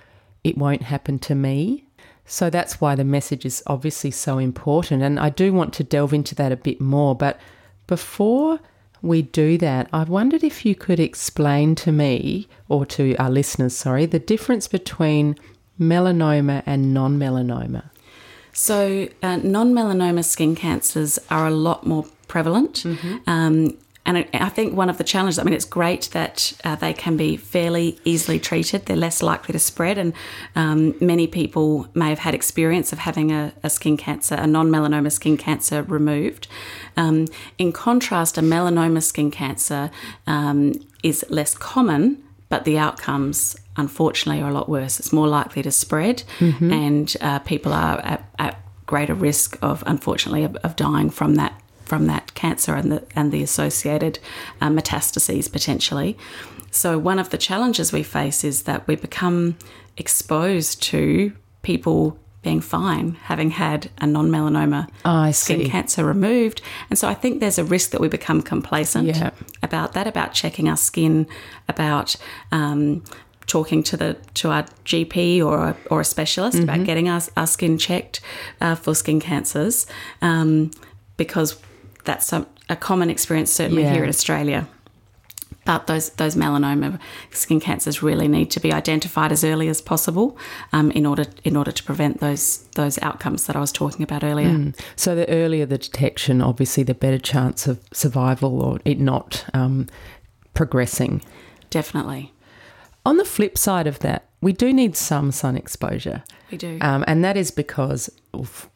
Speaker 1: it won't happen to me. So that's why the message is obviously so important and I do want to delve into that a bit more but before we do that, I wondered if you could explain to me or to our listeners, sorry, the difference between melanoma and non melanoma.
Speaker 2: So, uh, non melanoma skin cancers are a lot more prevalent. Mm-hmm. Um, and I think one of the challenges, I mean, it's great that uh, they can be fairly easily treated. They're less likely to spread. And um, many people may have had experience of having a, a skin cancer, a non melanoma skin cancer removed. Um, in contrast, a melanoma skin cancer um, is less common, but the outcomes unfortunately are a lot worse. It's more likely to spread, mm-hmm. and uh, people are at, at, greater risk of, unfortunately, of, of, dying from that from that cancer and the and the associated uh, metastases potentially. So one of the challenges we face is that we become exposed to people being fine, having had a non melanoma oh, skin cancer removed. And so I think there's a risk that we become complacent yeah. about that, about checking our skin, about um, talking to the to our GP or a, or a specialist mm-hmm. about getting our, our skin checked uh, for skin cancers, um, because that's a, a, common experience certainly yeah. here in Australia. But those those melanoma skin cancers really need to be identified as early as possible um, in order in order to prevent those those outcomes that I was talking about earlier. Mm.
Speaker 1: So the earlier the detection, obviously, the better chance of survival or it not um, progressing.
Speaker 2: Definitely.
Speaker 1: On the flip side of that, we do need some sun exposure.
Speaker 2: We do.
Speaker 1: Um, and that is because,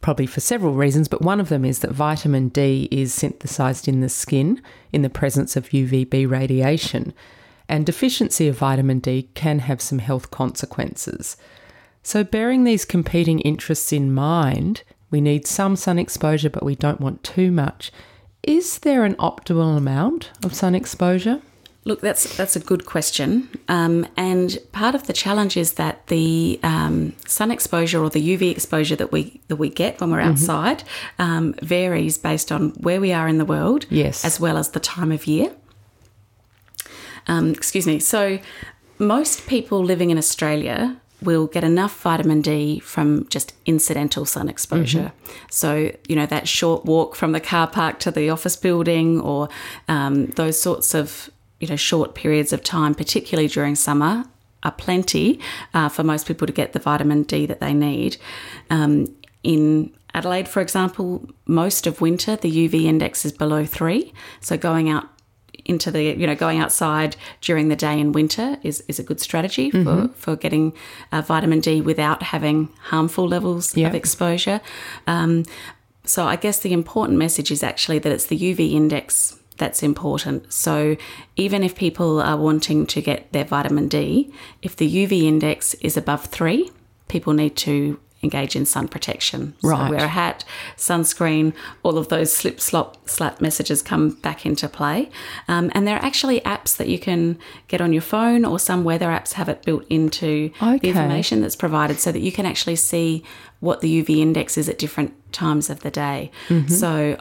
Speaker 1: probably for several reasons, but one of them is that vitamin D is synthesized in the skin in the presence of UVB radiation. And deficiency of vitamin D can have some health consequences. So, bearing these competing interests in mind, we need some sun exposure, but we don't want too much. Is there an optimal amount of sun exposure?
Speaker 2: Look, that's that's a good question, um, and part of the challenge is that the um, sun exposure or the UV exposure that we that we get when we're mm-hmm. outside um, varies based on where we are in the world,
Speaker 1: yes,
Speaker 2: as well as the time of year. Um, excuse me. So, most people living in Australia will get enough vitamin D from just incidental sun exposure. Mm-hmm. So, you know, that short walk from the car park to the office building or um, those sorts of you know short periods of time, particularly during summer, are plenty uh, for most people to get the vitamin D that they need. Um, in Adelaide, for example, most of winter the UV index is below three, so going out into the you know going outside during the day in winter is, is a good strategy for, mm-hmm. for getting uh, vitamin D without having harmful levels yep. of exposure. Um, so I guess the important message is actually that it's the UV index that's important. So, even if people are wanting to get their vitamin D, if the UV index is above three, people need to engage in sun protection.
Speaker 1: Right.
Speaker 2: So wear a hat, sunscreen, all of those slip, slop, slap messages come back into play. Um, and there are actually apps that you can get on your phone, or some weather apps have it built into okay. the information that's provided so that you can actually see what the UV index is at different times of the day. Mm-hmm. So,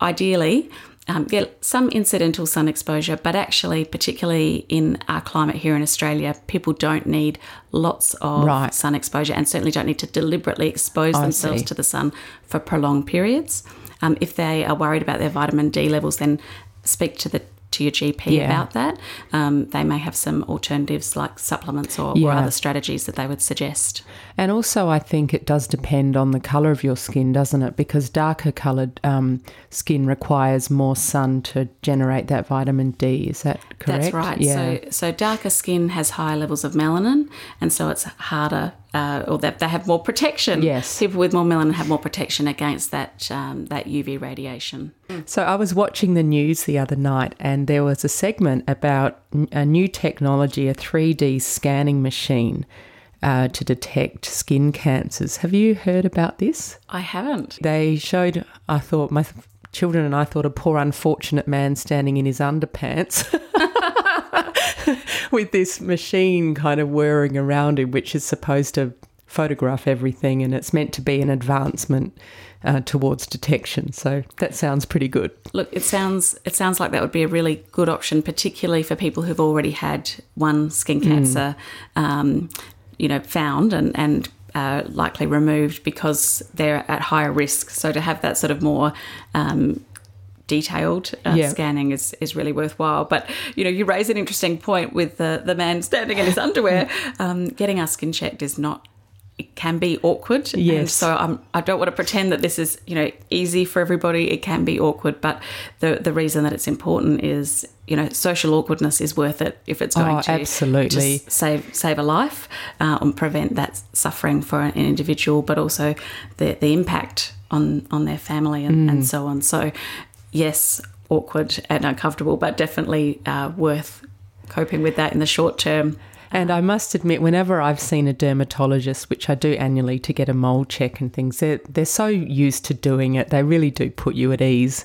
Speaker 2: ideally, um, get some incidental sun exposure, but actually, particularly in our climate here in Australia, people don't need lots of right. sun exposure and certainly don't need to deliberately expose I themselves see. to the sun for prolonged periods. Um, if they are worried about their vitamin D levels, then speak to the to your GP
Speaker 1: Yeah.
Speaker 2: about that. Um, they may have some alternatives like supplements or, or other strategies that they would suggest.
Speaker 1: And also, I think it does depend on the colour of your skin, doesn't it? Because darker coloured um, skin requires more sun to generate that vitamin D. Is that correct?
Speaker 2: That's right.
Speaker 1: Yeah.
Speaker 2: So, so darker skin has higher levels of melanin, and so it's harder, uh, or that they have more protection.
Speaker 1: Yes.
Speaker 2: people with more melanin have more protection against that um, that UV radiation.
Speaker 1: So I was watching the news the other night, and there was a segment about a new technology, a 3D scanning machine uh, to detect skin cancers. Have you heard about this?
Speaker 2: I haven't.
Speaker 1: They showed, I thought, my children and I thought a poor unfortunate man standing in his underpants. With this machine kind of whirring around him, which is supposed to photograph everything, and it's meant to be an advancement uh, towards detection. So that sounds pretty good.
Speaker 2: Look, it sounds it sounds like that would be a really good option, particularly for people who've already had one skin cancer, um, you know, found and and uh, likely removed because they're at higher risk. So to have that sort of more um, detailed uh,
Speaker 1: Yeah.
Speaker 2: scanning is, is really worthwhile. But you know, you raise an interesting point with the the man standing in his underwear. Um, getting our skin checked is not. It can be awkward, and
Speaker 1: Yes.
Speaker 2: so I'm, I don't want to pretend that this is you know easy for everybody. It can be awkward, but the the reason that it's important is you know social awkwardness is worth it if it's going
Speaker 1: Oh,
Speaker 2: to
Speaker 1: absolutely.
Speaker 2: save save a life uh, and prevent that suffering for an individual, but also the the impact on on their family and,
Speaker 1: Mm.
Speaker 2: and so on. So yes, awkward and uncomfortable, but definitely uh, worth coping with that in the short term.
Speaker 1: And I must admit, whenever I've seen a dermatologist, which I do annually to get a mole check and things, they're, they're so used to doing it. They really do put you at ease.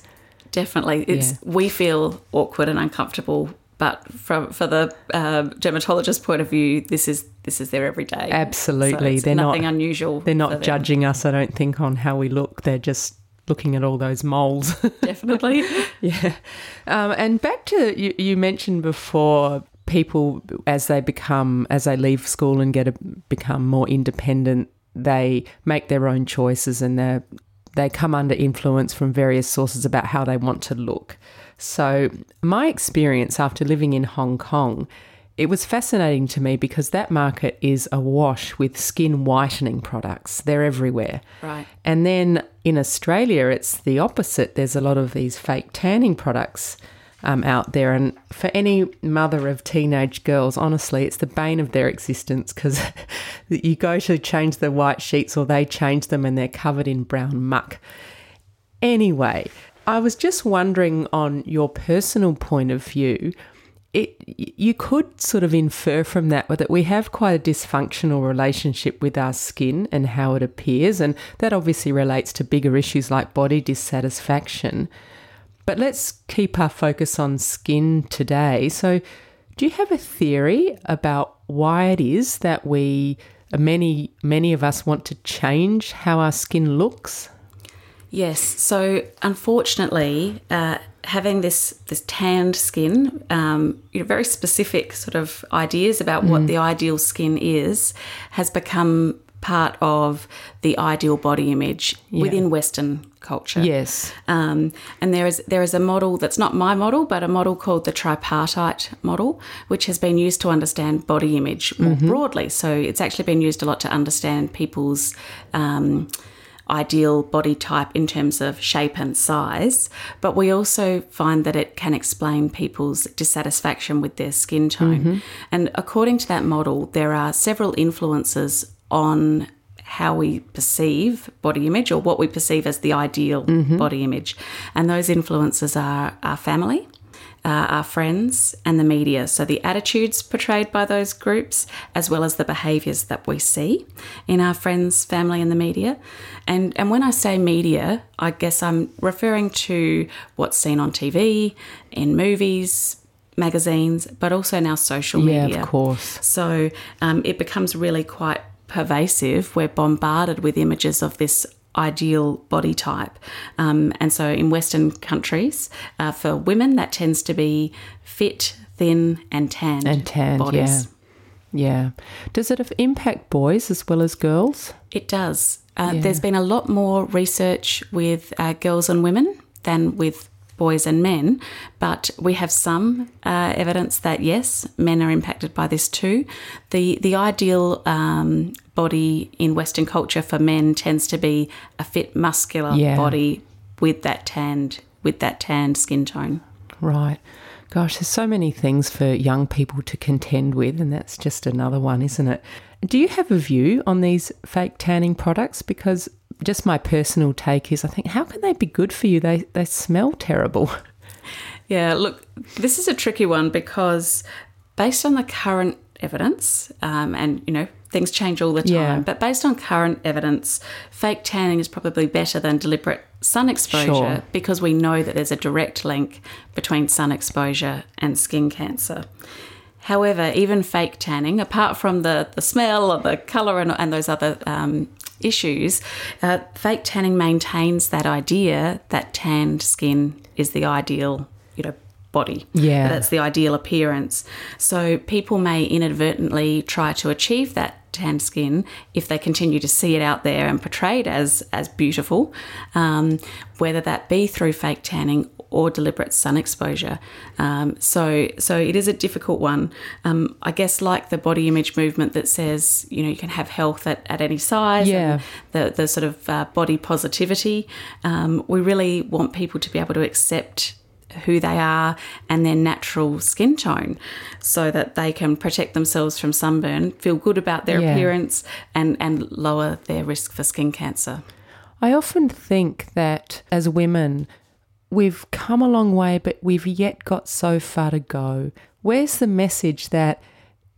Speaker 2: Definitely, it's
Speaker 1: Yeah.
Speaker 2: we feel awkward and uncomfortable, but from for the uh, dermatologist point of view, this is this is their everyday.
Speaker 1: Absolutely.
Speaker 2: so
Speaker 1: They're not-
Speaker 2: nothing unusual.
Speaker 1: They're not judging us, I don't think, on how we look. They're just looking at all those moles.
Speaker 2: Definitely.
Speaker 1: yeah. Um, and back to you, you mentioned before people as they become as they leave school and get a, become more independent, they make their own choices and they they come under influence from various sources about how they want to look. So my experience after living in Hong Kong. It was fascinating to me because that market is awash with skin whitening products. They're everywhere.
Speaker 2: Right.
Speaker 1: And then in Australia, it's the opposite. There's a lot of these fake tanning products um, out there. And for any mother of teenage girls, honestly, it's the bane of their existence because you go to change the white sheets or they change them and they're covered in brown muck. Anyway, I was just wondering on your personal point of view, it you could sort of infer from that that we have quite a dysfunctional relationship with our skin and how it appears and that obviously relates to bigger issues like body dissatisfaction. But let's keep our focus on skin today. So, do you have a theory about why it is that we many many of us want to change how our skin looks?
Speaker 2: Yes. So unfortunately, uh, having this this tanned skin, um, you know, very specific sort of ideas about what the ideal skin is, has become part of the ideal body image within Western culture.
Speaker 1: Yes.
Speaker 2: Um, and there is there is a model that's not my model, but a model called the tripartite model, which has been used to understand body image more broadly. So it's actually been used a lot to understand people's um, ideal body type in terms of shape and size. But we also find that it can explain people's dissatisfaction with their skin tone. Mm-hmm. And according to that model, there are several influences on how we perceive body image or what we perceive as the ideal mm-hmm. body image. And those influences are our family, uh, our friends, and the media. So the attitudes portrayed by those groups, as well as the behaviours that we see in our friends, family, and the media. And, and when I say media, I guess I'm referring to what's seen on TV, in movies, magazines, but also now social media.
Speaker 1: Yeah, of course.
Speaker 2: So um, it becomes really quite pervasive. We're bombarded with images of this ideal body type. Um, and so in Western countries, uh, for women, that tends to be fit, thin, and tanned.
Speaker 1: And tanned,
Speaker 2: bodies.
Speaker 1: yeah. Yeah. Does it impact boys as well as girls?
Speaker 2: It does. Uh, There's been a lot more research with uh, girls and women than with boys and men, but we have some uh, evidence that yes, men are impacted by this too. The the ideal um, body in Western culture for men tends to be a fit, muscular yeah. body with that tanned with that tanned skin tone.
Speaker 1: Right. Gosh, there's so many things for young people to contend with, and that's just another one, isn't it? Do you have a view on these fake tanning products? Because just my personal take is I think, how can they be good for you? They, they smell terrible.
Speaker 2: Yeah, look, this is a tricky one because based on the current evidence, um, and you know, things change all the time, yeah. but based on current evidence, fake tanning is probably better than deliberate sun exposure sure. because we know that there's a direct link between sun exposure and skin cancer. However, even fake tanning, apart from the, the smell or the colour and, and those other um, issues, uh, fake tanning maintains that idea that tanned skin is the ideal, you know, body.
Speaker 1: Yeah.
Speaker 2: That's the ideal appearance. So people may inadvertently try to achieve that tanned skin if they continue to see it out there and portrayed as as beautiful, um, whether that be through fake tanning or deliberate sun exposure. Um, so so it is a difficult one. Um, I guess like the body image movement that says you know you can have health at, at any size.
Speaker 1: Yeah.
Speaker 2: the the sort of uh, body positivity. Um, we really want people to be able to accept who they are and their natural skin tone so that they can protect themselves from sunburn, feel good about their yeah. appearance, and, and lower their risk for skin cancer.
Speaker 1: I often think that as women, we've come a long way, but we've yet got so far to go. Where's the message that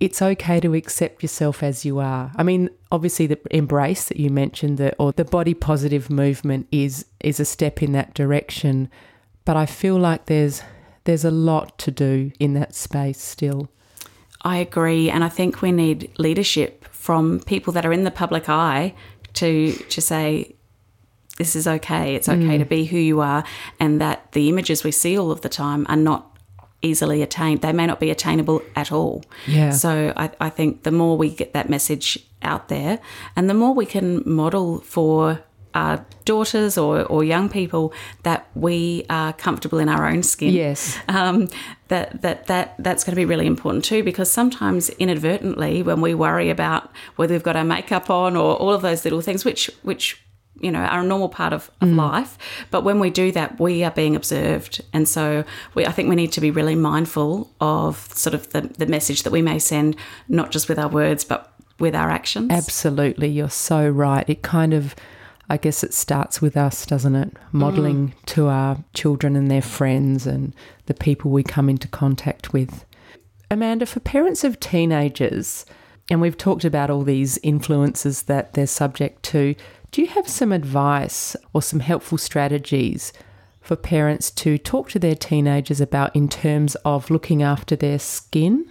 Speaker 1: it's okay to accept yourself as you are? I mean, obviously the embrace that you mentioned, the, or the body positive movement is is a step in that direction. But I feel like there's there's a lot to do in that space still.
Speaker 2: I agree, and I think we need leadership from people that are in the public eye to to say this is okay. It's okay mm. to be who you are, and that the images we see all of the time are not easily attained. They may not be attainable at all.
Speaker 1: Yeah.
Speaker 2: So I, I think the more we get that message out there, and the more we can model for our daughters or, or young people that we are comfortable in our own skin.
Speaker 1: Yes.
Speaker 2: Um, that, that, that, that's going to be really important too, because sometimes inadvertently, when we worry about whether we've got our makeup on or all of those little things, which, which you know are a normal part of, of mm. life but when we do that we are being observed and so we, i think we need to be really mindful of sort of the, the message that we may send not just with our words but with our actions
Speaker 1: absolutely you're so right it kind of I guess it starts with us, doesn't it? Modeling mm. to our children and their friends and the people we come into contact with. Amanda, for parents of teenagers, and we've talked about all these influences that they're subject to, do you have some advice or some helpful strategies for parents to talk to their teenagers about in terms of looking after their skin?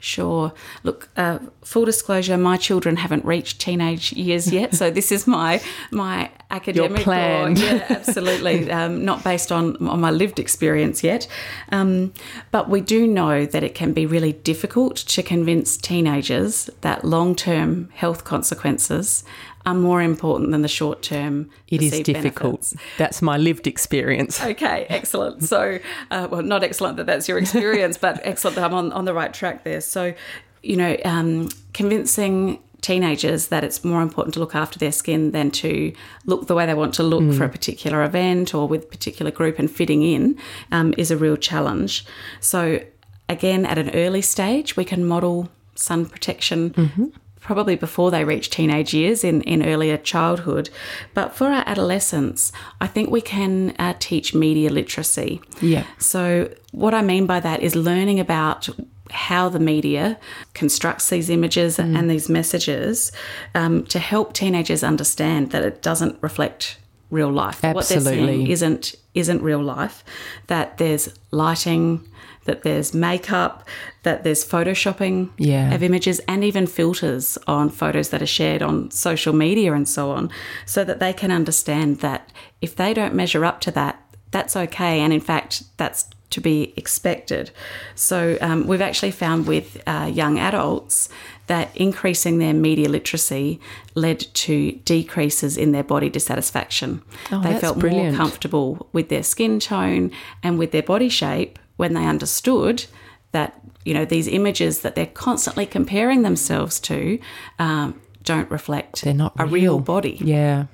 Speaker 2: Sure. Look, uh, full disclosure, my children haven't reached teenage years yet, so this is my my academic
Speaker 1: Your plan.
Speaker 2: Or, yeah, absolutely, um, not based on on my lived experience yet. Um, but we do know that it can be really difficult to convince teenagers that long term health consequences are more important than the short term.
Speaker 1: It is difficult.
Speaker 2: Benefits.
Speaker 1: That's my lived experience.
Speaker 2: Okay, excellent. So, uh, well, not excellent that that's your experience, but excellent that I'm on, on the right track there. So, you know, um, convincing teenagers that it's more important to look after their skin than to look the way they want to look mm. for a particular event or with a particular group and fitting in um, is a real challenge. So, again, at an early stage, we can model sun protection. Mm-hmm probably before they reach teenage years in, in earlier childhood. But for our adolescents, I think we can uh, teach media literacy.
Speaker 1: Yeah.
Speaker 2: So, what I mean by that is learning about how the media constructs these images mm. and these messages um, to help teenagers understand that it doesn't reflect real life.
Speaker 1: Absolutely.
Speaker 2: What they're seeing isn't isn't real life. That there's lighting, that there's makeup, that there's photoshopping
Speaker 1: yeah.
Speaker 2: of images, and even filters on photos that are shared on social media and so on, so that they can understand that if they don't measure up to that, that's okay. And in fact, that's to be expected. So um, we've actually found with uh, young adults that increasing their media literacy led to decreases in their body dissatisfaction.
Speaker 1: Oh,
Speaker 2: they felt
Speaker 1: brilliant.
Speaker 2: more comfortable with their skin tone and with their body shape when they understood that you know these images that they're constantly comparing themselves to um, don't reflect
Speaker 1: They're not
Speaker 2: a
Speaker 1: real.
Speaker 2: real body.
Speaker 1: Yeah.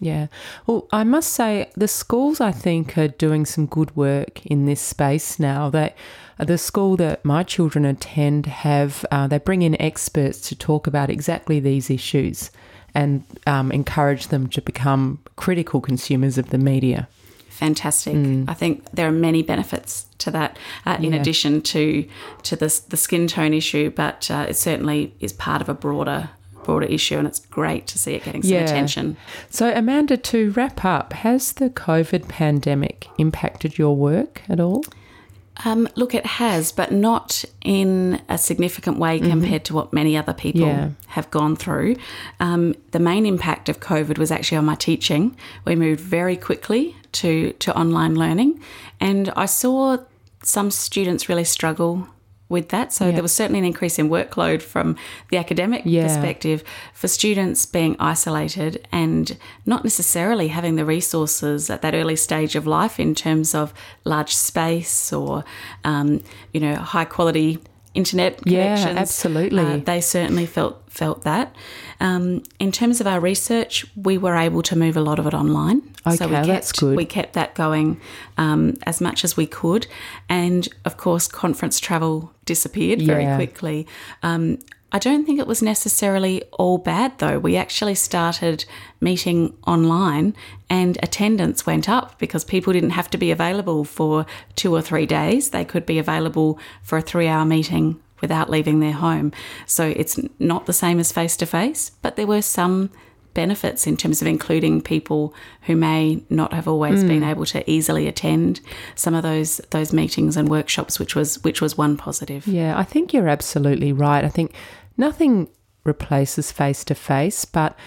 Speaker 1: Yeah. Well, I must say the schools I think are doing some good work in this space now. That the school that my children attend have uh, they bring in experts to talk about exactly these issues and um, encourage them to become critical consumers of the media.
Speaker 2: Fantastic. I think there are many benefits to that, uh, in
Speaker 1: Yeah.
Speaker 2: addition to to the the skin tone issue. But uh, it certainly is part of a broader broader issue, and it's great to see it getting some
Speaker 1: Yeah.
Speaker 2: attention.
Speaker 1: So, Amanda, to wrap up, has the COVID pandemic impacted your work at all?
Speaker 2: Um, look, it has, but not in a significant way compared to what many other people
Speaker 1: Yeah.
Speaker 2: have gone through. Um, the main impact of COVID was actually on my teaching. We moved very quickly to, to online learning, and I saw some students really struggle with that. So there was certainly an increase in workload from the academic
Speaker 1: Yeah.
Speaker 2: perspective for students being isolated and not necessarily having the resources at that early stage of life in terms of large space or um, you know high quality internet connections.
Speaker 1: Yeah,
Speaker 2: connections.
Speaker 1: absolutely.
Speaker 2: Uh, they certainly felt felt that. Um, in terms of our research, we were able to move a lot of it online.
Speaker 1: Okay,
Speaker 2: we kept,
Speaker 1: that's good.
Speaker 2: We kept that going um, as much as we could, and of course, conference travel disappeared very
Speaker 1: Yeah.
Speaker 2: quickly. Um, I don't think it was necessarily all bad though. We actually started meeting online and attendance went up because people didn't have to be available for two or three days. They could be available for a three hour meeting without leaving their home. So it's not the same as face to face, but there were some benefits in terms of including people who may not have always been able to easily attend some of those those meetings and workshops which was which was one positive.
Speaker 1: Yeah, I think you're absolutely right. I think nothing replaces face to face, but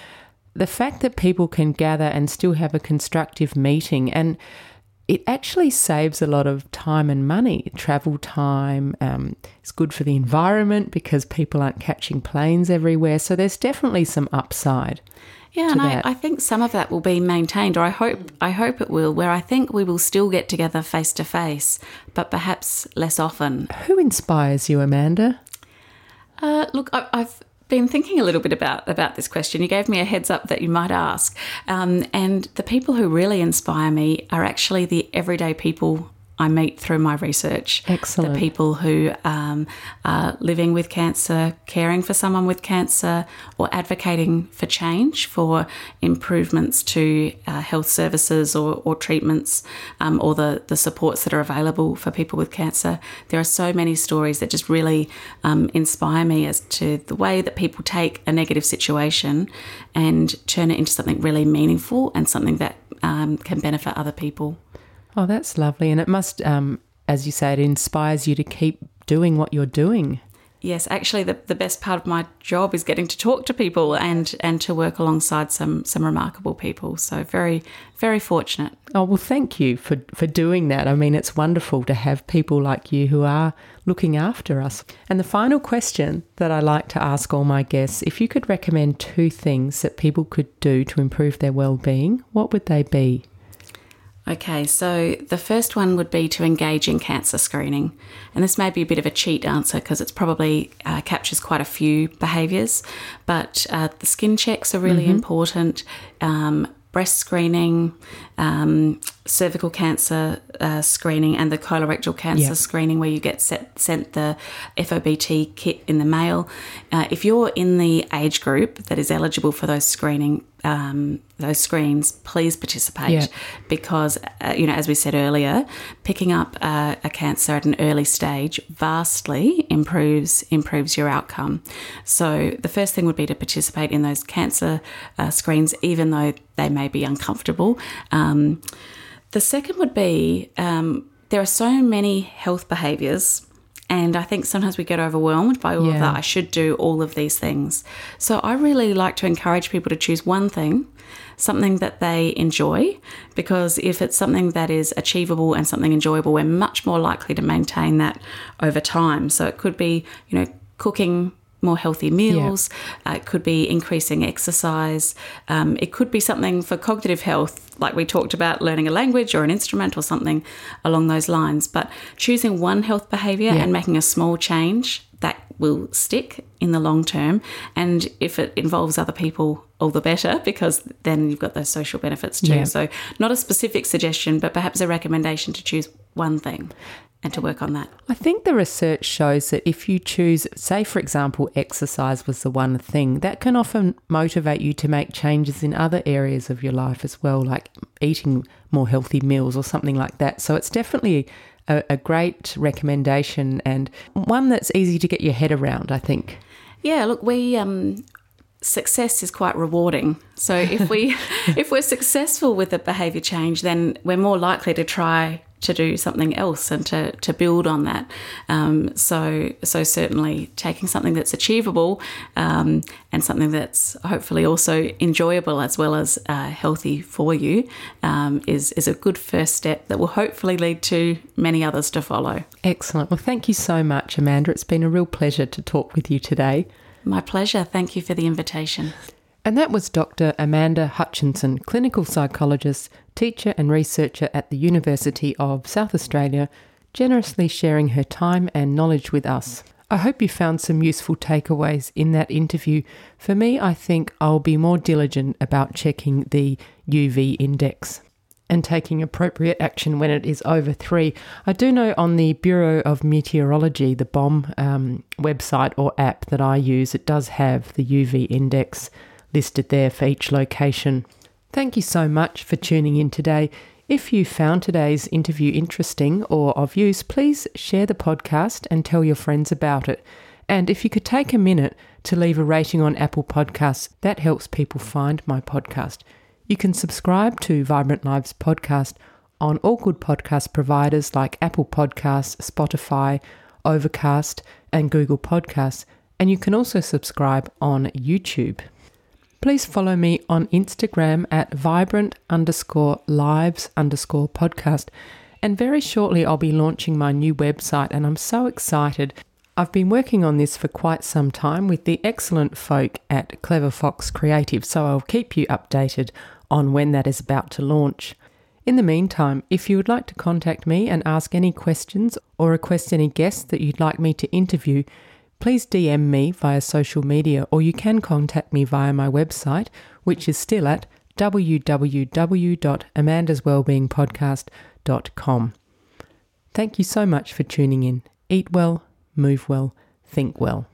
Speaker 1: the fact that people can gather and still have a constructive meeting and it actually saves a lot of time and money, travel time. Um, it's good for the environment because people aren't catching planes everywhere. So there's definitely some upside.
Speaker 2: Yeah, and I. I think some of that will be maintained, or I hope I hope it will. Where I think we will still get together face to face, but perhaps less often.
Speaker 1: Who inspires you, Amanda?
Speaker 2: Uh, look, I, I've been thinking a little bit about about this question. You gave me a heads up that you might ask, um, and the people who really inspire me are actually the everyday people. I meet through my research.
Speaker 1: Excellent.
Speaker 2: The people who um, are living with cancer, caring for someone with cancer, or advocating for change, for improvements to uh, health services or, or treatments, um, or the, the supports that are available for people with cancer. There are so many stories that just really um, inspire me as to the way that people take a negative situation and turn it into something really meaningful and something that um, can benefit other people.
Speaker 1: Oh, that's lovely. And it must, um, as you say, it inspires you to keep doing what you're doing.
Speaker 2: Yes, actually, the, the best part of my job is getting to talk to people and, and to work alongside some some remarkable people. So very very fortunate.
Speaker 1: Oh, well, thank you for, for doing that. I mean, it's wonderful to have people like you who are looking after us. And the final question that I like to ask all my guests if you could recommend two things that people could do to improve their well-being, what would they be?
Speaker 2: Okay, so the first one would be to engage in cancer screening. And this may be a bit of a cheat answer because it's probably uh, captures quite a few behaviours, but uh, the skin checks are really important. Um, breast screening, um, cervical cancer uh, screening, and the colorectal cancer
Speaker 1: Yeah.
Speaker 2: screening, where you get set, sent the FOBT kit in the mail. Uh, if you're in the age group that is eligible for those screening, um, those screens, please participate
Speaker 1: Yeah.
Speaker 2: because, uh, you know, as we said earlier, picking up uh, a cancer at an early stage vastly improves improves your outcome. So the first thing would be to participate in those cancer uh, screens, even though they may be uncomfortable. Um, the second would be um, there are so many health behaviours. And I think sometimes we get overwhelmed by all of that. I should do all of these things. So I really like to encourage people to choose one thing, something that they enjoy, because if it's something that is achievable and something enjoyable, we're much more likely to maintain that over time. So it could be, you know, cooking more healthy meals. Yeah. Uh, it could be increasing exercise. Um, it could be something for cognitive health, like we talked about learning a language or an instrument or something along those lines. But choosing one health behavior yeah. and making a small change that will stick in the long term. And if it involves other people, all the better, because then you've got those social benefits too. Yeah. So, not a specific suggestion, but perhaps a recommendation to choose one thing and to work on that.
Speaker 1: I think the research shows that if you choose, say, for example, exercise was the one thing, that can often motivate you to make changes in other areas of your life as well, like eating more healthy meals or something like that. So it's definitely a, a great recommendation and one that's easy to get your head around, I think.
Speaker 2: Yeah, look, we um, success is quite rewarding. So if we if we're successful with a behavior change, then we're more likely to try to do something else and to, to build on that. Um, so so certainly taking something that's achievable um, and something that's hopefully also enjoyable as well as uh, healthy for you um, is is a good first step that will hopefully lead to many others to follow.
Speaker 1: Excellent. Well, thank you so much, Amanda. It's been a real pleasure to talk with you today.
Speaker 2: My pleasure. Thank you for the invitation.
Speaker 1: And that was Dr. Amanda Hutchinson, clinical psychologist, teacher, and researcher at the University of South Australia, generously sharing her time and knowledge with us. I hope you found some useful takeaways in that interview. For me, I think I'll be more diligent about checking the UV index and taking appropriate action when it is over three. I do know on the Bureau of Meteorology, the BOM um, website or app that I use, it does have the UV index listed there for each location. Thank you so much for tuning in today. If you found today's interview interesting or of use, please share the podcast and tell your friends about it. And if you could take a minute to leave a rating on Apple Podcasts, that helps people find my podcast. You can subscribe to Vibrant Lives podcast on all good podcast providers like Apple Podcasts, Spotify, Overcast, and Google Podcasts. And you can also subscribe on YouTube please follow me on Instagram at vibrant underscore lives underscore podcast. And very shortly, I'll be launching my new website, and I'm so excited. I've been working on this for quite some time with the excellent folk at Clever Fox Creative, so I'll keep you updated on when that is about to launch. In the meantime, if you would like to contact me and ask any questions or request any guests that you'd like me to interview, please DM me via social media or you can contact me via my website, which is still at www.amandaswellbeingpodcast.com. Thank you so much for tuning in. Eat well, move well, think well.